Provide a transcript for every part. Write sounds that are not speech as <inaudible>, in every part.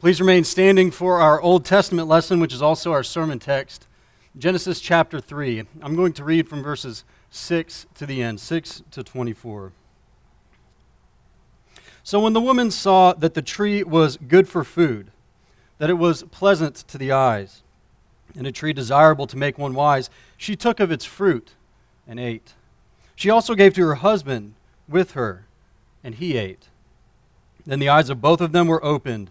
Please remain standing for our Old Testament lesson, which is also our sermon text, Genesis chapter 3. I'm going to read from verses 6 to the end, 6 to 24. So when the woman saw that the tree was good for food, that it was pleasant to the eyes, and a tree desirable to make one wise, she took of its fruit and ate. She also gave to her husband with her, and he ate. Then the eyes of both of them were opened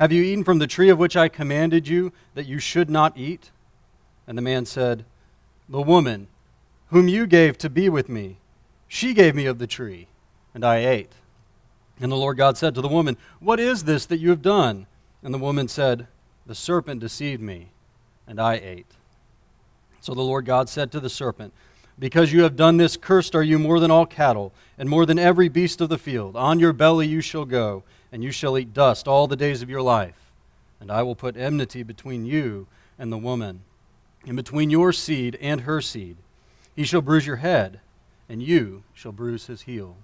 Have you eaten from the tree of which I commanded you that you should not eat? And the man said, The woman whom you gave to be with me, she gave me of the tree, and I ate. And the Lord God said to the woman, What is this that you have done? And the woman said, The serpent deceived me, and I ate. So the Lord God said to the serpent, Because you have done this, cursed are you more than all cattle, and more than every beast of the field. On your belly you shall go and you shall eat dust all the days of your life. And I will put enmity between you and the woman, and between your seed and her seed. He shall bruise your head, and you shall bruise his heel.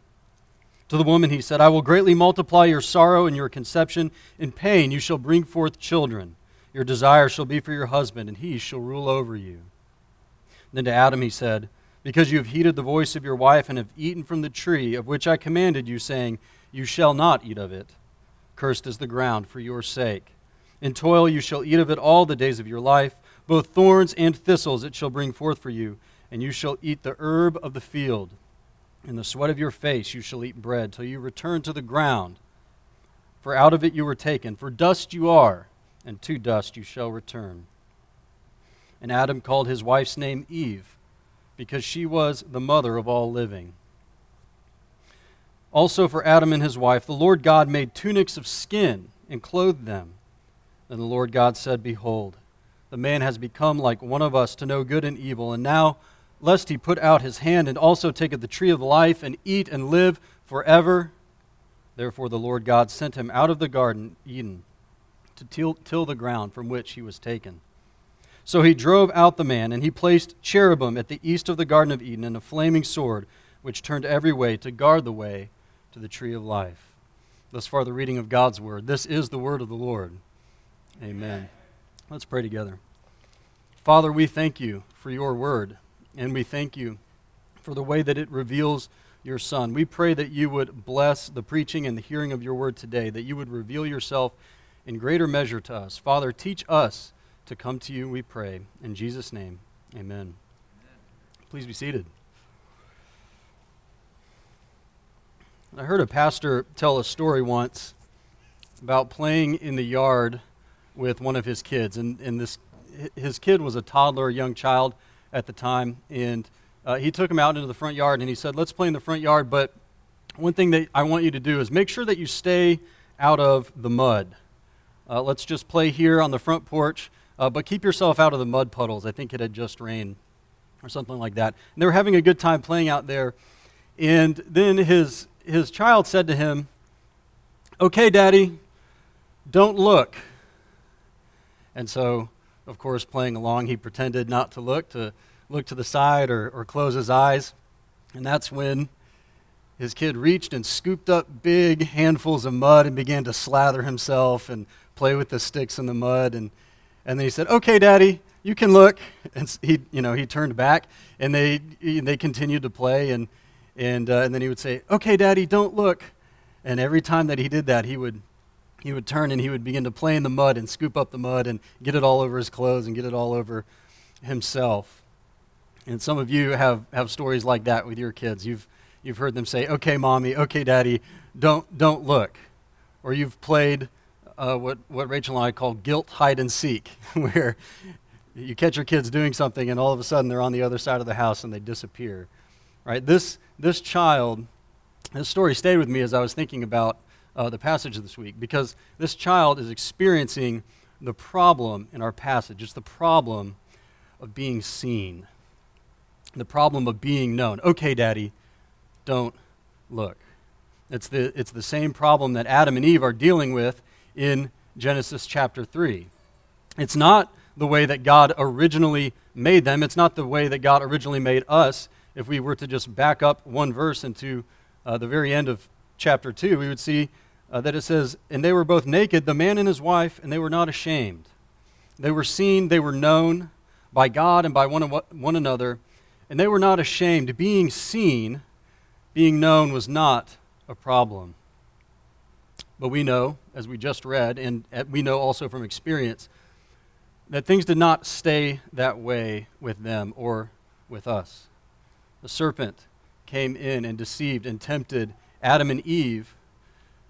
To the woman he said, I will greatly multiply your sorrow and your conception. In pain you shall bring forth children. Your desire shall be for your husband, and he shall rule over you. Then to Adam he said, Because you have heeded the voice of your wife and have eaten from the tree of which I commanded you, saying, you shall not eat of it. Cursed is the ground for your sake. In toil you shall eat of it all the days of your life. Both thorns and thistles it shall bring forth for you, and you shall eat the herb of the field. In the sweat of your face you shall eat bread till you return to the ground. For out of it you were taken. For dust you are, and to dust you shall return. And Adam called his wife's name Eve, because she was the mother of all living. Also for Adam and his wife, the Lord God made tunics of skin and clothed them. Then the Lord God said, Behold, the man has become like one of us to know good and evil, and now, lest he put out his hand and also take of the tree of life and eat and live forever. Therefore the Lord God sent him out of the garden, Eden, to till, till the ground from which he was taken. So he drove out the man, and he placed cherubim at the east of the Garden of Eden, and a flaming sword, which turned every way to guard the way to the tree of life. Thus far, the reading of God's word. This is the word of the Lord. Amen. Let's pray together. Father, we thank you for your word, and we thank you for the way that it reveals your Son. We pray that you would bless the preaching and the hearing of your word today, that you would reveal yourself in greater measure to us. Father, teach us to come to you, we pray. In Jesus' name, amen. Please be seated. I heard a pastor tell a story once about playing in the yard with one of his kids, and, and this his kid was a toddler, a young child at the time, and uh, he took him out into the front yard and he said, "Let's play in the front yard, but one thing that I want you to do is make sure that you stay out of the mud. Uh, let's just play here on the front porch, uh, but keep yourself out of the mud puddles. I think it had just rained or something like that. And they were having a good time playing out there, and then his his child said to him, Okay, Daddy, don't look. And so, of course, playing along, he pretended not to look, to look to the side or, or close his eyes. And that's when his kid reached and scooped up big handfuls of mud and began to slather himself and play with the sticks in the mud. And, and then he said, Okay, Daddy, you can look. And he, you know, he turned back and they, they continued to play. And and, uh, and then he would say, Okay, Daddy, don't look. And every time that he did that, he would, he would turn and he would begin to play in the mud and scoop up the mud and get it all over his clothes and get it all over himself. And some of you have, have stories like that with your kids. You've, you've heard them say, Okay, mommy, okay, daddy, don't, don't look. Or you've played uh, what, what Rachel and I call guilt hide and seek, <laughs> where you catch your kids doing something and all of a sudden they're on the other side of the house and they disappear. Right? This, this child, this story stayed with me as I was thinking about uh, the passage this week because this child is experiencing the problem in our passage. It's the problem of being seen, the problem of being known. Okay, Daddy, don't look. It's the, it's the same problem that Adam and Eve are dealing with in Genesis chapter 3. It's not the way that God originally made them, it's not the way that God originally made us. If we were to just back up one verse into uh, the very end of chapter 2, we would see uh, that it says, And they were both naked, the man and his wife, and they were not ashamed. They were seen, they were known by God and by one, one another, and they were not ashamed. Being seen, being known was not a problem. But we know, as we just read, and we know also from experience, that things did not stay that way with them or with us. The serpent came in and deceived and tempted Adam and Eve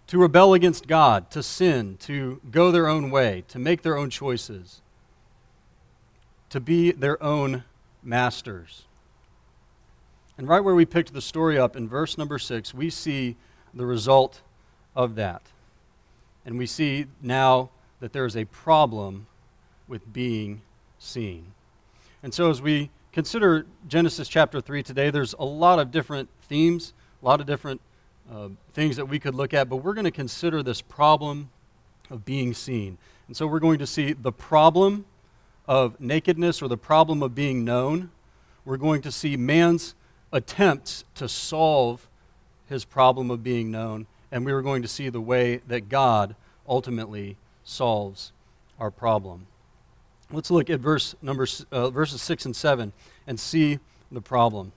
to rebel against God, to sin, to go their own way, to make their own choices, to be their own masters. And right where we picked the story up in verse number six, we see the result of that. And we see now that there is a problem with being seen. And so as we consider Genesis chapter 3 today, there's a lot of different themes, a lot of different uh, things that we could look at, but we're going to consider this problem of being seen. And so we're going to see the problem of nakedness or the problem of being known. We're going to see man's attempts to solve his problem of being known, and we are going to see the way that God ultimately solves our problem. Let's look at verse number uh, verses 6 and 7 and see the problem.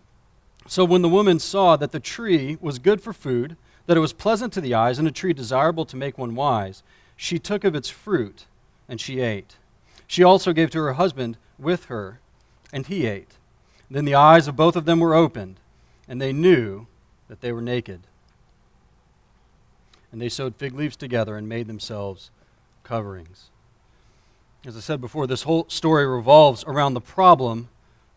So when the woman saw that the tree was good for food, that it was pleasant to the eyes, and a tree desirable to make one wise, she took of its fruit, and she ate. She also gave to her husband with her, and he ate. Then the eyes of both of them were opened, and they knew that they were naked. And they sewed fig leaves together and made themselves coverings. As I said before, this whole story revolves around the problem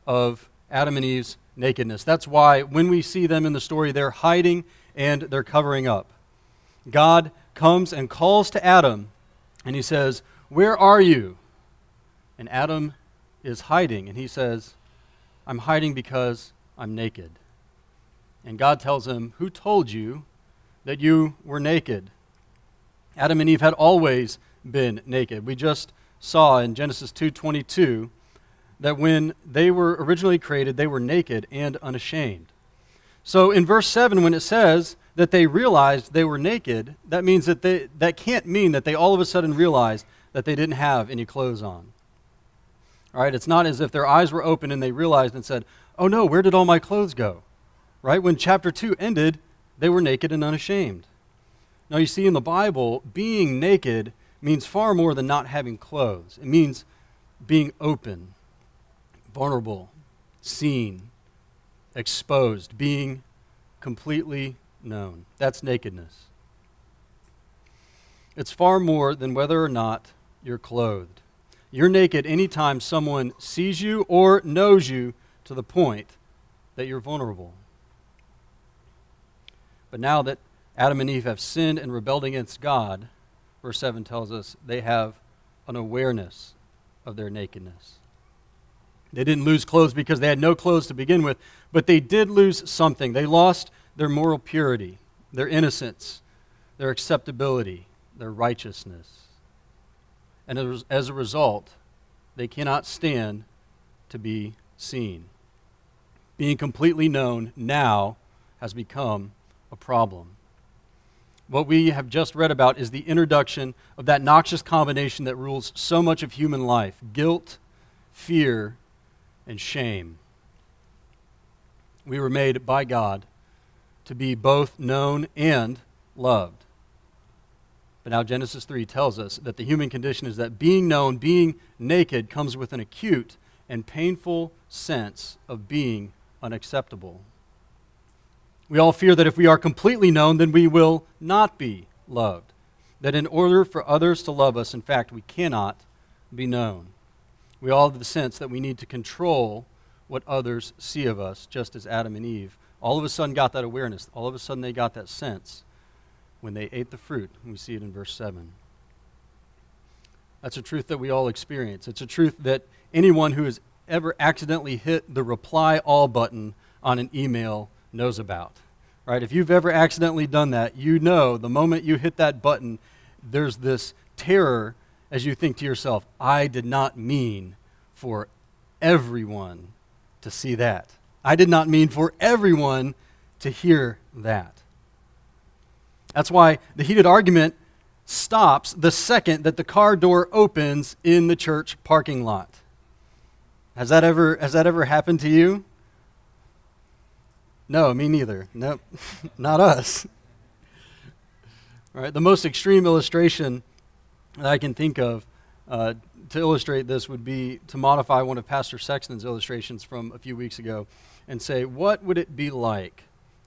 of Adam and Eve's nakedness. That's why when we see them in the story, they're hiding and they're covering up. God comes and calls to Adam, and he says, Where are you? And Adam is hiding, and he says, I'm hiding because I'm naked. And God tells him, Who told you that you were naked? Adam and Eve had always been naked. We just saw in Genesis 2:22 that when they were originally created, they were naked and unashamed. So in verse 7 when it says that they realized they were naked, that means that they that can't mean that they all of a sudden realized that they didn't have any clothes on. All right, it's not as if their eyes were open and they realized and said, "Oh no, where did all my clothes go?" Right? When chapter 2 ended, they were naked and unashamed. Now, you see, in the Bible, being naked means far more than not having clothes. It means being open, vulnerable, seen, exposed, being completely known. That's nakedness. It's far more than whether or not you're clothed. You're naked anytime someone sees you or knows you to the point that you're vulnerable. But now that Adam and Eve have sinned and rebelled against God, verse 7 tells us they have an awareness of their nakedness. They didn't lose clothes because they had no clothes to begin with, but they did lose something. They lost their moral purity, their innocence, their acceptability, their righteousness. And as a result, they cannot stand to be seen. Being completely known now has become a problem. What we have just read about is the introduction of that noxious combination that rules so much of human life guilt, fear, and shame. We were made by God to be both known and loved. But now Genesis 3 tells us that the human condition is that being known, being naked, comes with an acute and painful sense of being unacceptable. We all fear that if we are completely known, then we will not be loved. That in order for others to love us, in fact, we cannot be known. We all have the sense that we need to control what others see of us, just as Adam and Eve all of a sudden got that awareness. All of a sudden they got that sense when they ate the fruit. We see it in verse 7. That's a truth that we all experience. It's a truth that anyone who has ever accidentally hit the reply all button on an email knows about. Right? If you've ever accidentally done that, you know the moment you hit that button, there's this terror as you think to yourself, I did not mean for everyone to see that. I did not mean for everyone to hear that. That's why the heated argument stops the second that the car door opens in the church parking lot. Has that ever, has that ever happened to you? No, me neither. Nope, <laughs> not us. Right? The most extreme illustration that I can think of uh, to illustrate this would be to modify one of Pastor Sexton's illustrations from a few weeks ago and say, what would it be like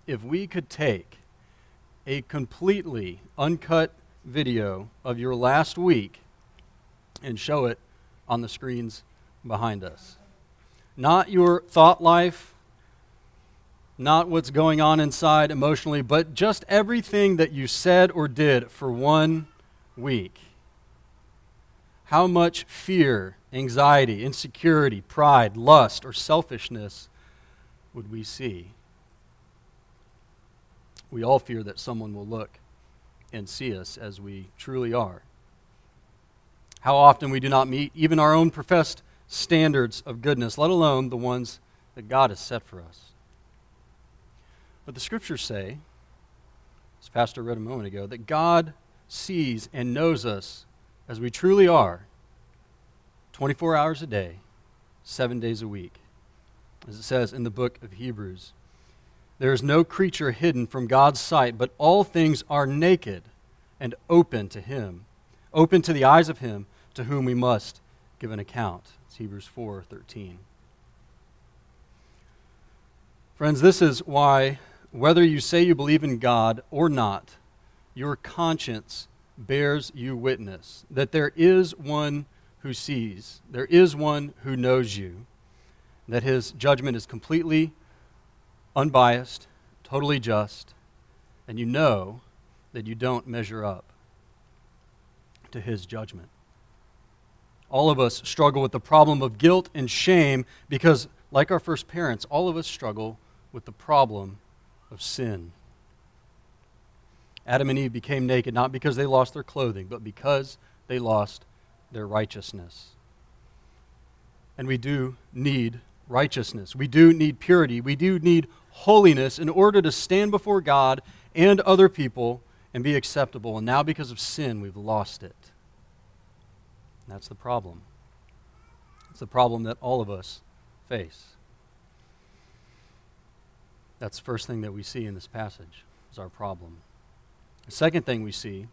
if we could take a completely uncut video of your last week and show it on the screens behind us? Not your thought life, not what's going on inside emotionally, but just everything that you said or did for one week how much fear, anxiety, insecurity, pride, lust, or selfishness would we see? We all fear that someone will look and see us as we truly are. How often we do not meet even our own professed standards of goodness, let alone the ones that God has set for us. But the scriptures say, as Pastor read a moment ago, that God sees and knows us as we truly are 24 hours a day, seven days a week. As it says in the book of Hebrews, there is no creature hidden from God's sight, but all things are naked and open to Him, open to the eyes of Him to whom we must give an account. It's Hebrews 4:13. Friends, this is why whether you say you believe in God or not, your conscience bears you witness that there is one who sees, there is one who knows you, that his judgment is completely unbiased, totally just, and you know that you don't measure up to his judgment. All of us struggle with the problem of guilt and shame because, like our first parents, all of us struggle with the problem of sin. Adam and Eve became naked not because they lost their clothing, but because they lost their righteousness. And we do need righteousness. We do need purity. We do need holiness in order to stand before God and other people and be acceptable. And now, because of sin, we've lost it. that's the problem. It's the problem that all of us face. That's the first thing that we see in this passage is our problem. The second thing we see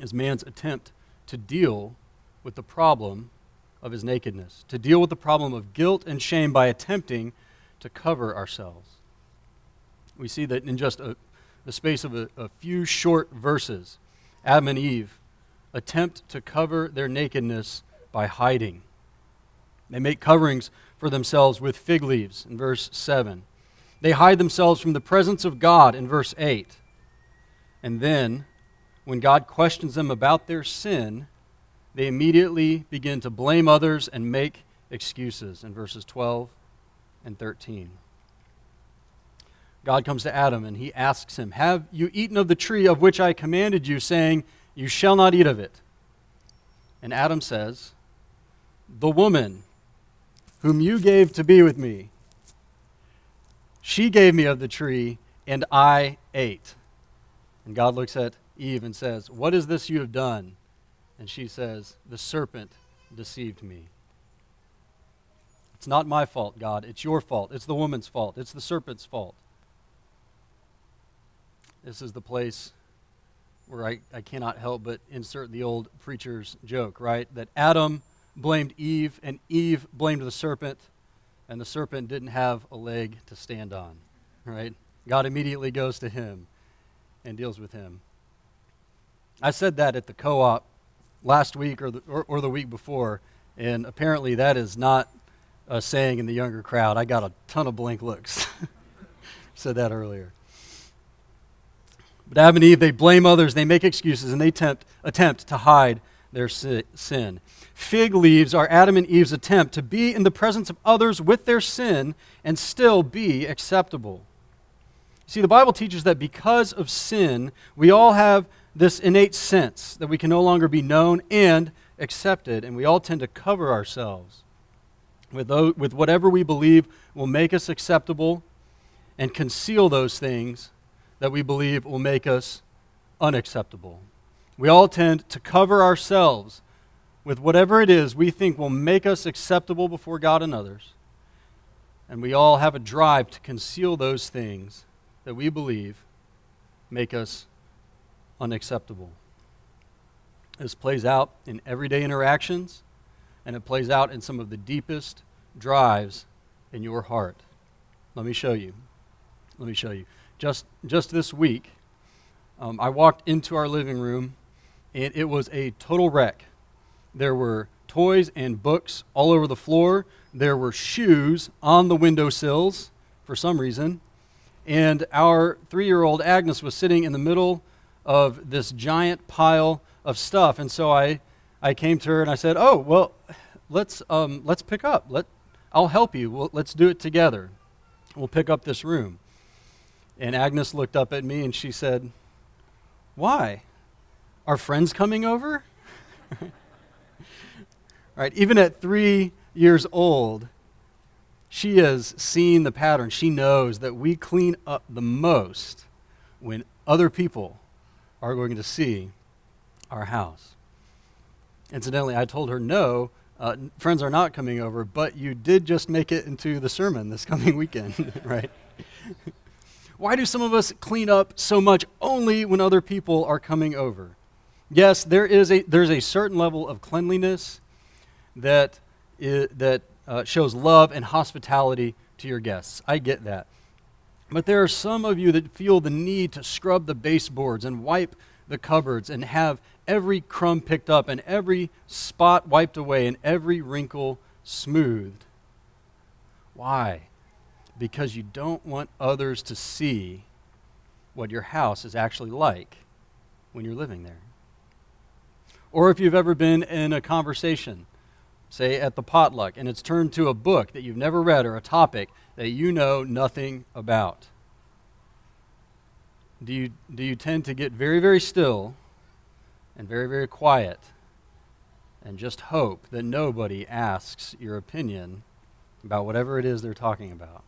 is man's attempt to deal with the problem of his nakedness, to deal with the problem of guilt and shame by attempting to cover ourselves. We see that in just a, the space of a, a few short verses, Adam and Eve attempt to cover their nakedness by hiding. They make coverings for themselves with fig leaves in verse 7. They hide themselves from the presence of God in verse 8. And then, when God questions them about their sin, they immediately begin to blame others and make excuses in verses 12 and 13. God comes to Adam and he asks him, Have you eaten of the tree of which I commanded you, saying, You shall not eat of it? And Adam says, The woman whom you gave to be with me, she gave me of the tree, and I ate. And God looks at Eve and says, What is this you have done? And she says, The serpent deceived me. It's not my fault, God. It's your fault. It's the woman's fault. It's the serpent's fault. This is the place where I, I cannot help but insert the old preacher's joke, right? That Adam blamed Eve, and Eve blamed the serpent, and the serpent didn't have a leg to stand on, right? God immediately goes to him and deals with him. I said that at the co op last week or the, or, or the week before, and apparently that is not a saying in the younger crowd. I got a ton of blank looks. <laughs> said that earlier. But Adam and Eve, they blame others, they make excuses, and they attempt, attempt to hide their sin. Fig leaves are Adam and Eve's attempt to be in the presence of others with their sin and still be acceptable. See, the Bible teaches that because of sin, we all have this innate sense that we can no longer be known and accepted, and we all tend to cover ourselves with, with whatever we believe will make us acceptable and conceal those things that we believe will make us unacceptable. We all tend to cover ourselves with whatever it is we think will make us acceptable before God and others. And we all have a drive to conceal those things that we believe make us unacceptable. This plays out in everyday interactions, and it plays out in some of the deepest drives in your heart. Let me show you. Let me show you. Just, just this week, um, I walked into our living room, and it was a total wreck. There were toys and books all over the floor. There were shoes on the windowsills for some reason. And our three year old Agnes was sitting in the middle of this giant pile of stuff. And so I, I came to her and I said, Oh, well, let's, um, let's pick up. Let, I'll help you. We'll, let's do it together. We'll pick up this room. And Agnes looked up at me and she said, Why? Are friends coming over? <laughs> right, even at three years old, she has seen the pattern. She knows that we clean up the most when other people are going to see our house. Incidentally, I told her, no, uh, friends are not coming over, but you did just make it into the sermon this <laughs> coming weekend, <laughs> right? Why do some of us clean up so much only when other people are coming over? Yes, there is a, there's a certain level of cleanliness that, that uh, shows love and hospitality to your guests. I get that. But there are some of you that feel the need to scrub the baseboards and wipe the cupboards and have every crumb picked up and every spot wiped away and every wrinkle smoothed. Why? Because you don't want others to see what your house is actually like when you're living there. Or if you've ever been in a conversation, say at the potluck, and it's turned to a book that you've never read or a topic that you know nothing about do you, do you tend to get very, very still and very, very quiet and just hope that nobody asks your opinion about whatever it is they're talking about?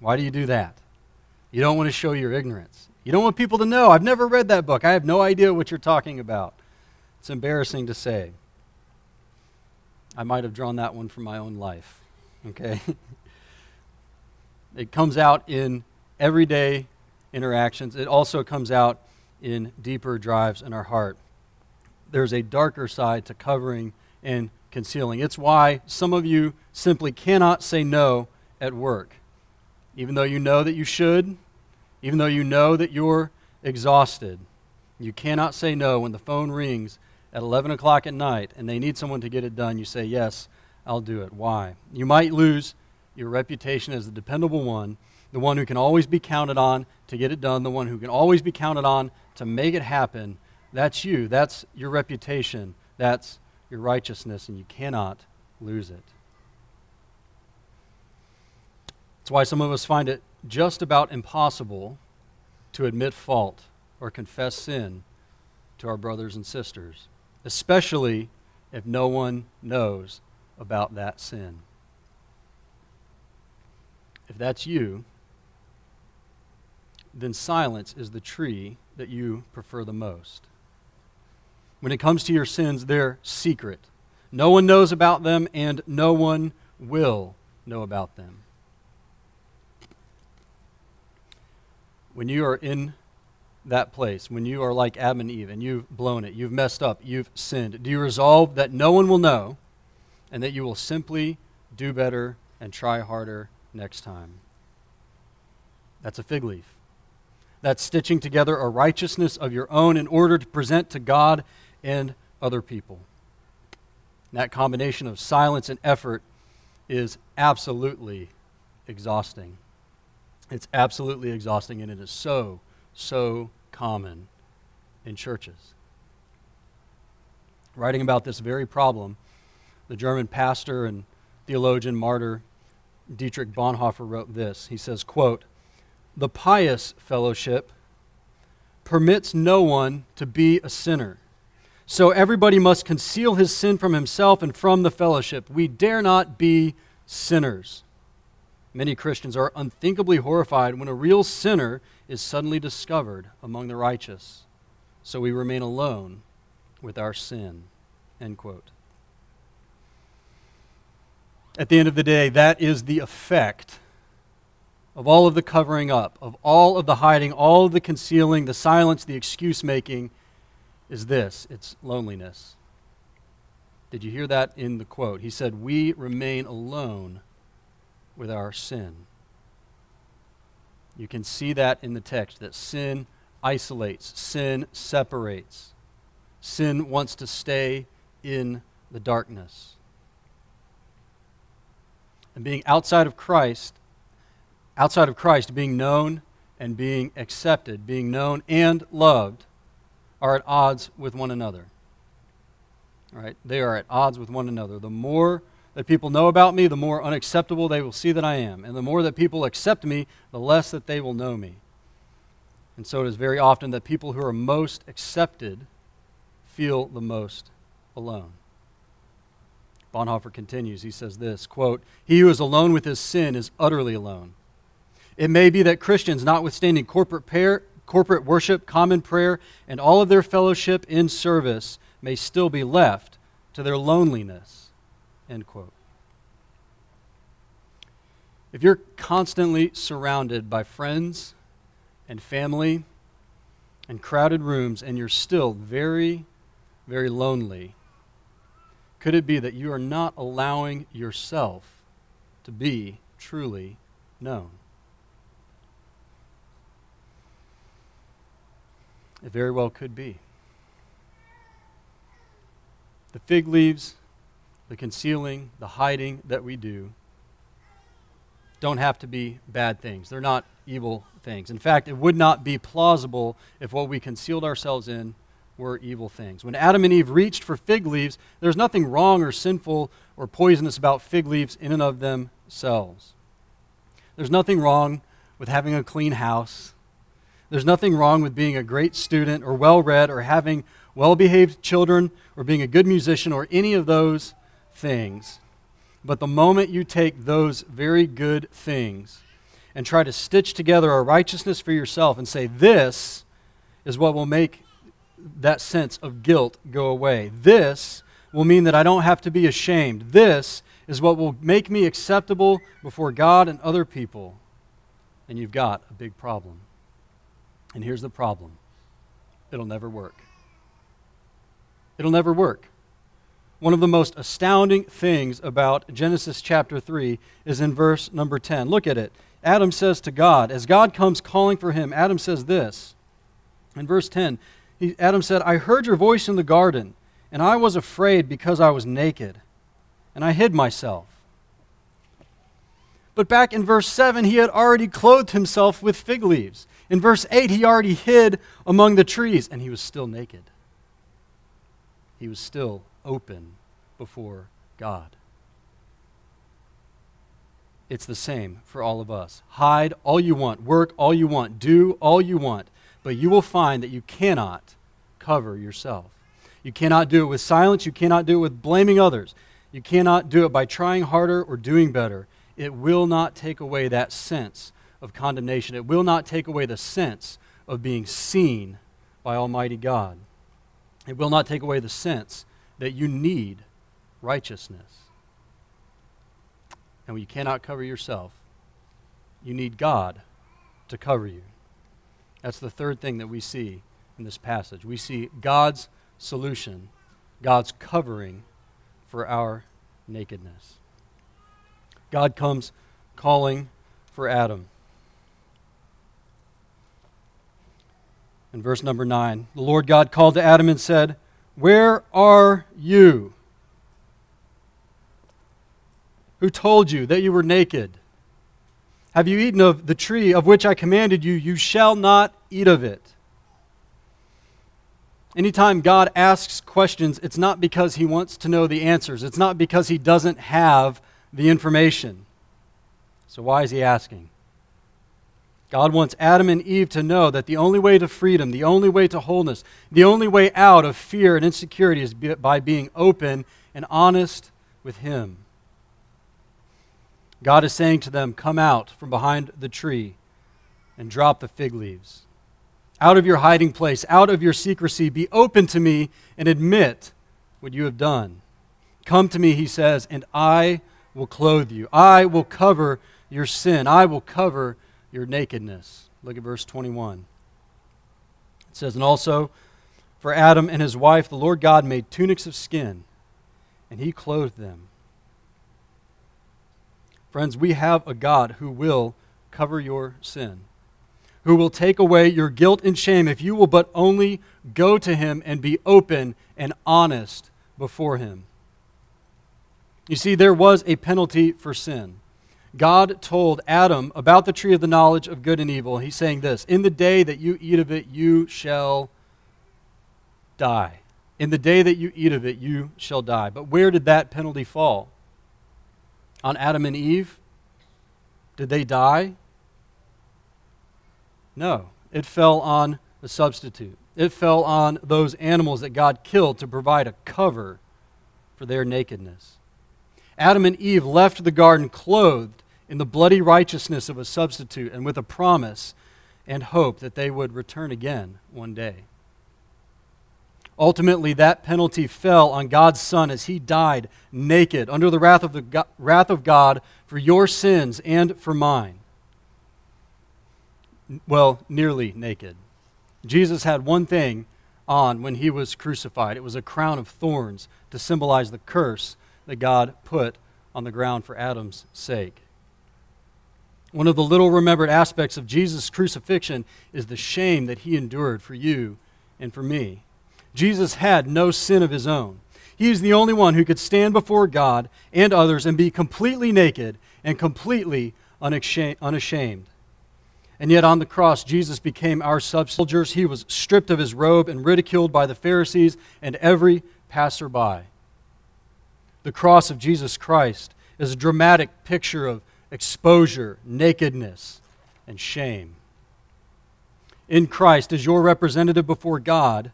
Why do you do that? You don't want to show your ignorance. You don't want people to know. I've never read that book. I have no idea what you're talking about. It's embarrassing to say. I might have drawn that one from my own life. Okay? <laughs> it comes out in everyday interactions. It also comes out in deeper drives in our heart. There's a darker side to covering and concealing. It's why some of you simply cannot say no at work, even though you know that you should, even though you know that you're exhausted. You cannot say no when the phone rings at 11 o'clock at night and they need someone to get it done. You say, Yes, I'll do it. Why? You might lose your reputation as the dependable one the one who can always be counted on to get it done, the one who can always be counted on to make it happen. That's you. That's your reputation. That's your righteousness, and you cannot lose it. That's why some of us find it just about impossible to admit fault or confess sin to our brothers and sisters, especially if no one knows about that sin. If that's you, then silence is the tree that you prefer the most. When it comes to your sins, they're secret. No one knows about them, and no one will know about them. When you are in that place, when you are like Adam and Eve and you've blown it, you've messed up, you've sinned, do you resolve that no one will know and that you will simply do better and try harder next time? That's a fig leaf. That's stitching together a righteousness of your own in order to present to God and other people. That combination of silence and effort is absolutely exhausting. It's absolutely exhausting, and it is so, so common in churches. Writing about this very problem, the German pastor and theologian martyr Dietrich Bonhoeffer wrote this. He says, quote, "The pious fellowship permits no one to be a sinner. So everybody must conceal his sin from himself and from the fellowship. We dare not be sinners. Many Christians are unthinkably horrified when a real sinner is suddenly discovered among the righteous. So we remain alone with our sin. End quote. At the end of the day, that is the effect of all of the covering up, of all of the hiding, all of the concealing, the silence, the excuse making, is this it's loneliness. Did you hear that in the quote? He said, We remain alone with our sin. You can see that in the text that sin isolates, sin separates, sin wants to stay in the darkness. And being outside of Christ, outside of Christ, being known and being accepted, being known and loved, are at odds with one another. Right? They are at odds with one another. The more that people know about me, the more unacceptable they will see that I am. And the more that people accept me, the less that they will know me. And so it is very often that people who are most accepted feel the most alone. Bonhoeffer continues. He says this quote, He who is alone with his sin is utterly alone. It may be that Christians, notwithstanding corporate, prayer, corporate worship, common prayer, and all of their fellowship in service, may still be left to their loneliness. End quote. If you're constantly surrounded by friends and family and crowded rooms and you're still very, very lonely, could it be that you are not allowing yourself to be truly known? It very well could be. The fig leaves, the concealing, the hiding that we do don't have to be bad things. They're not evil things. In fact, it would not be plausible if what we concealed ourselves in were evil things. When Adam and Eve reached for fig leaves, there's nothing wrong or sinful or poisonous about fig leaves in and of themselves. There's nothing wrong with having a clean house. There's nothing wrong with being a great student or well read or having well behaved children or being a good musician or any of those things. But the moment you take those very good things and try to stitch together a righteousness for yourself and say, this is what will make that sense of guilt go away. This will mean that I don't have to be ashamed. This is what will make me acceptable before God and other people. And you've got a big problem. And here's the problem it'll never work. It'll never work. One of the most astounding things about Genesis chapter 3 is in verse number 10. Look at it. Adam says to God, as God comes calling for him, Adam says this. In verse 10, he, Adam said, I heard your voice in the garden, and I was afraid because I was naked, and I hid myself. But back in verse 7, he had already clothed himself with fig leaves. In verse 8, he already hid among the trees, and he was still naked. He was still open before God. It's the same for all of us. Hide all you want, work all you want, do all you want, but you will find that you cannot cover yourself. You cannot do it with silence, you cannot do it with blaming others. You cannot do it by trying harder or doing better. It will not take away that sense of condemnation. It will not take away the sense of being seen by Almighty God. It will not take away the sense that you need righteousness. And when you cannot cover yourself, you need God to cover you. That's the third thing that we see in this passage. We see God's solution, God's covering for our nakedness. God comes calling for Adam. In verse number 9, the Lord God called to Adam and said, Where are you? Who told you that you were naked? Have you eaten of the tree of which I commanded you, you shall not eat of it. Anytime God asks questions, it's not because he wants to know the answers, it's not because he doesn't have the information. So, why is he asking? God wants Adam and Eve to know that the only way to freedom, the only way to wholeness, the only way out of fear and insecurity is by being open and honest with Him. God is saying to them, Come out from behind the tree and drop the fig leaves. Out of your hiding place, out of your secrecy, be open to me and admit what you have done. Come to me, he says, and I will clothe you. I will cover your sin. I will cover your nakedness. Look at verse 21. It says, And also for Adam and his wife, the Lord God made tunics of skin, and he clothed them. Friends, we have a God who will cover your sin, who will take away your guilt and shame if you will but only go to him and be open and honest before him. You see, there was a penalty for sin. God told Adam about the tree of the knowledge of good and evil. He's saying this In the day that you eat of it, you shall die. In the day that you eat of it, you shall die. But where did that penalty fall? On Adam and Eve? Did they die? No. It fell on the substitute. It fell on those animals that God killed to provide a cover for their nakedness. Adam and Eve left the garden clothed in the bloody righteousness of a substitute and with a promise and hope that they would return again one day. Ultimately, that penalty fell on God's Son as he died naked under the wrath of, the God, wrath of God for your sins and for mine. Well, nearly naked. Jesus had one thing on when he was crucified it was a crown of thorns to symbolize the curse that God put on the ground for Adam's sake. One of the little remembered aspects of Jesus' crucifixion is the shame that he endured for you and for me. Jesus had no sin of his own. He is the only one who could stand before God and others and be completely naked and completely unashamed. And yet on the cross, Jesus became our subsoldiers. He was stripped of his robe and ridiculed by the Pharisees and every passerby. The cross of Jesus Christ is a dramatic picture of exposure, nakedness, and shame. In Christ, as your representative before God,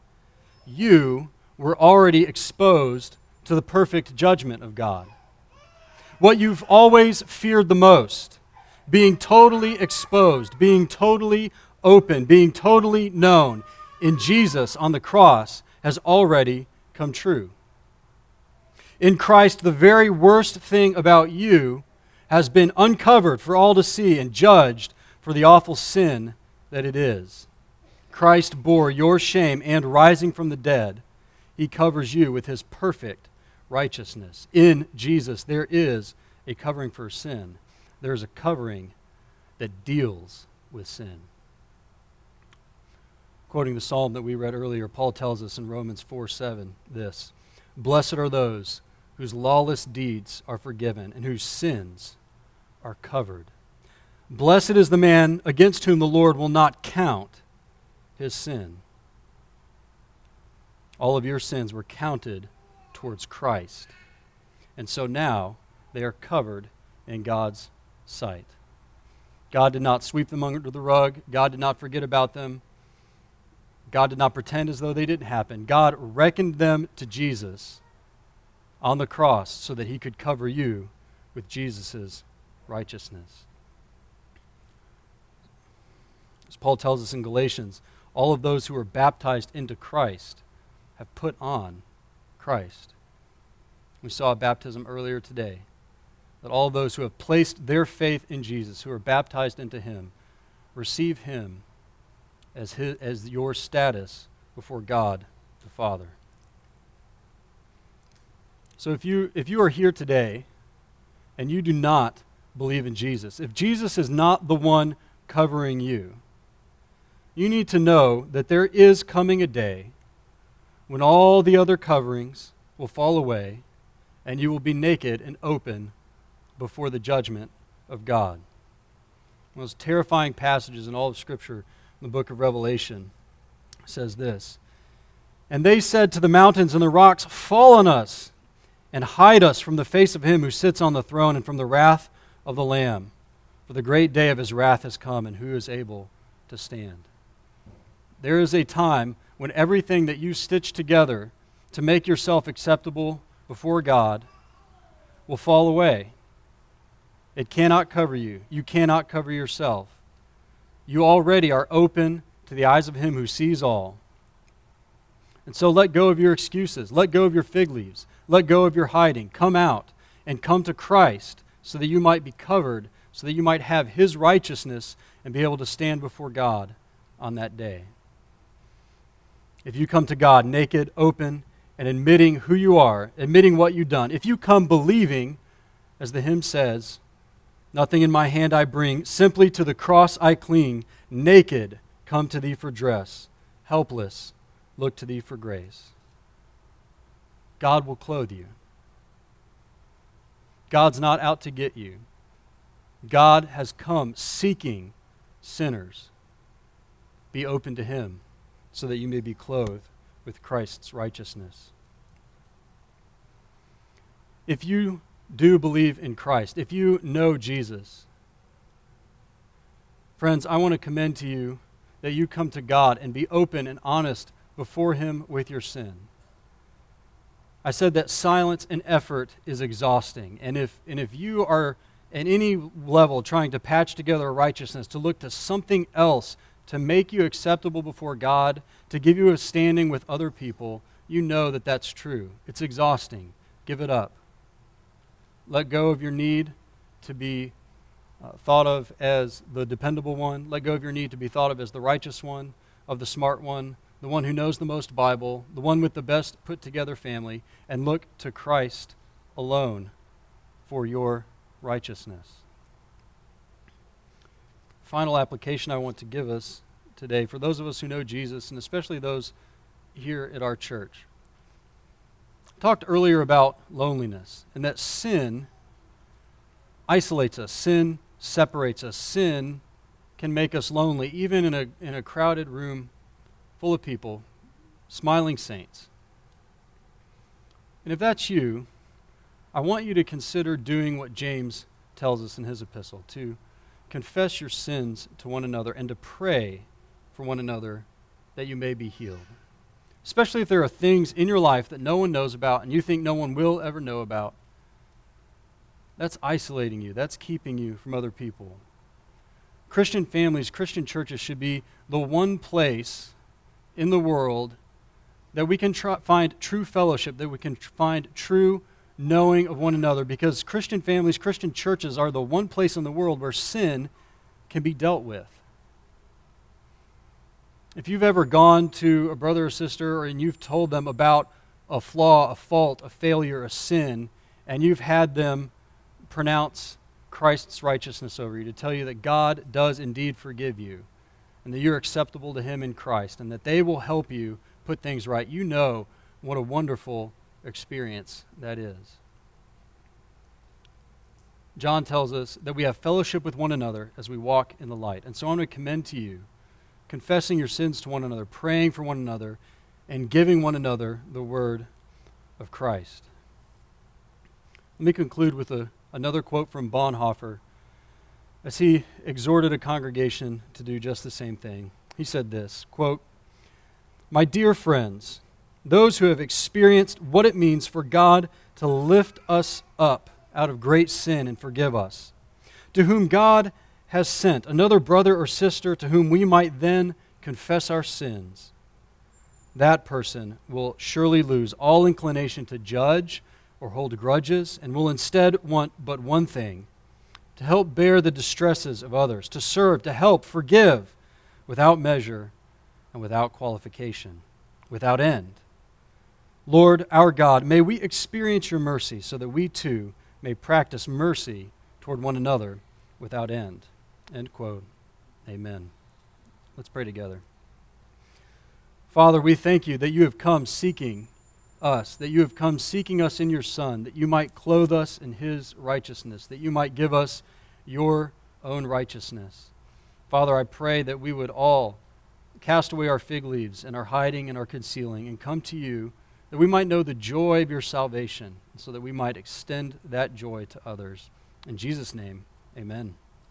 you were already exposed to the perfect judgment of God. What you've always feared the most, being totally exposed, being totally open, being totally known in Jesus on the cross, has already come true. In Christ, the very worst thing about you has been uncovered for all to see and judged for the awful sin that it is. Christ bore your shame and rising from the dead, he covers you with his perfect righteousness. In Jesus, there is a covering for sin, there's a covering that deals with sin. Quoting the psalm that we read earlier, Paul tells us in Romans 4 7 this Blessed are those whose lawless deeds are forgiven and whose sins are covered. Blessed is the man against whom the Lord will not count his sin. All of your sins were counted towards Christ. And so now they are covered in God's sight. God did not sweep them under the rug. God did not forget about them. God did not pretend as though they didn't happen. God reckoned them to Jesus on the cross so that he could cover you with Jesus' righteousness. As Paul tells us in Galatians, all of those who are baptized into Christ have put on Christ. We saw baptism earlier today. That all those who have placed their faith in Jesus, who are baptized into Him, receive Him as, his, as your status before God the Father. So if you, if you are here today and you do not believe in Jesus. If Jesus is not the one covering you, you need to know that there is coming a day when all the other coverings will fall away and you will be naked and open before the judgment of God. One of those terrifying passages in all of Scripture the book of Revelation says this And they said to the mountains and the rocks, Fall on us and hide us from the face of him who sits on the throne and from the wrath of the Lamb. For the great day of his wrath has come, and who is able to stand? There is a time when everything that you stitch together to make yourself acceptable before God will fall away. It cannot cover you. You cannot cover yourself. You already are open to the eyes of Him who sees all. And so let go of your excuses. Let go of your fig leaves. Let go of your hiding. Come out and come to Christ so that you might be covered, so that you might have His righteousness and be able to stand before God on that day. If you come to God naked, open, and admitting who you are, admitting what you've done, if you come believing, as the hymn says, Nothing in my hand I bring, simply to the cross I cling, naked, come to thee for dress, helpless, look to thee for grace. God will clothe you. God's not out to get you. God has come seeking sinners. Be open to him so that you may be clothed with Christ's righteousness. If you do believe in Christ, if you know Jesus, friends, I want to commend to you that you come to God and be open and honest before Him with your sin. I said that silence and effort is exhausting. And if, and if you are at any level trying to patch together righteousness, to look to something else to make you acceptable before God, to give you a standing with other people, you know that that's true. It's exhausting. Give it up. Let go of your need to be uh, thought of as the dependable one. Let go of your need to be thought of as the righteous one, of the smart one, the one who knows the most Bible, the one with the best put together family, and look to Christ alone for your righteousness. Final application I want to give us today for those of us who know Jesus, and especially those here at our church I talked earlier about loneliness and that sin isolates us, sin separates us, sin can make us lonely, even in a, in a crowded room full of people, smiling saints. And if that's you, I want you to consider doing what James tells us in his epistle to confess your sins to one another and to pray for one another that you may be healed especially if there are things in your life that no one knows about and you think no one will ever know about. That's isolating you, that's keeping you from other people. Christian families, Christian churches should be the one place in the world that we can find true fellowship, that we can find true knowing of one another, because Christian families, Christian churches are the one place in the world where sin can be dealt with. If you've ever gone to a brother or sister and you've told them about a flaw, a fault, a failure, a sin, and you've had them pronounce Christ's righteousness over you, to tell you that God does indeed forgive you, and that you're acceptable to Him in Christ, and that they will help you put things right, you know what a wonderful experience that is. John tells us that we have fellowship with one another as we walk in the light. And so I want to commend to you confessing your sins to one another, praying for one another, and giving one another the word of Christ. Let me conclude with a, another quote from Bonhoeffer as he exhorted a congregation to do just the same thing. He said this quote, My dear friends, those who have experienced what it means for God to lift us up out of great sin and forgive us, to whom God has sent another brother or sister to whom we might then confess our sins, that person will surely lose all inclination to judge or hold grudges and will instead want but one thing to help bear the distresses of others, to serve, to help, forgive without measure and without qualification, without end. Lord our God, may we experience your mercy so that we too may practice mercy toward one another without end. End quote. Amen. Let's pray together. Father, we thank you that you have come seeking us, that you have come seeking us in your Son, that you might clothe us in his righteousness, that you might give us your own righteousness. Father, I pray that we would all cast away our fig leaves and our hiding and our concealing and come to you that we might know the joy of your salvation, so that we might extend that joy to others. In Jesus' name, amen.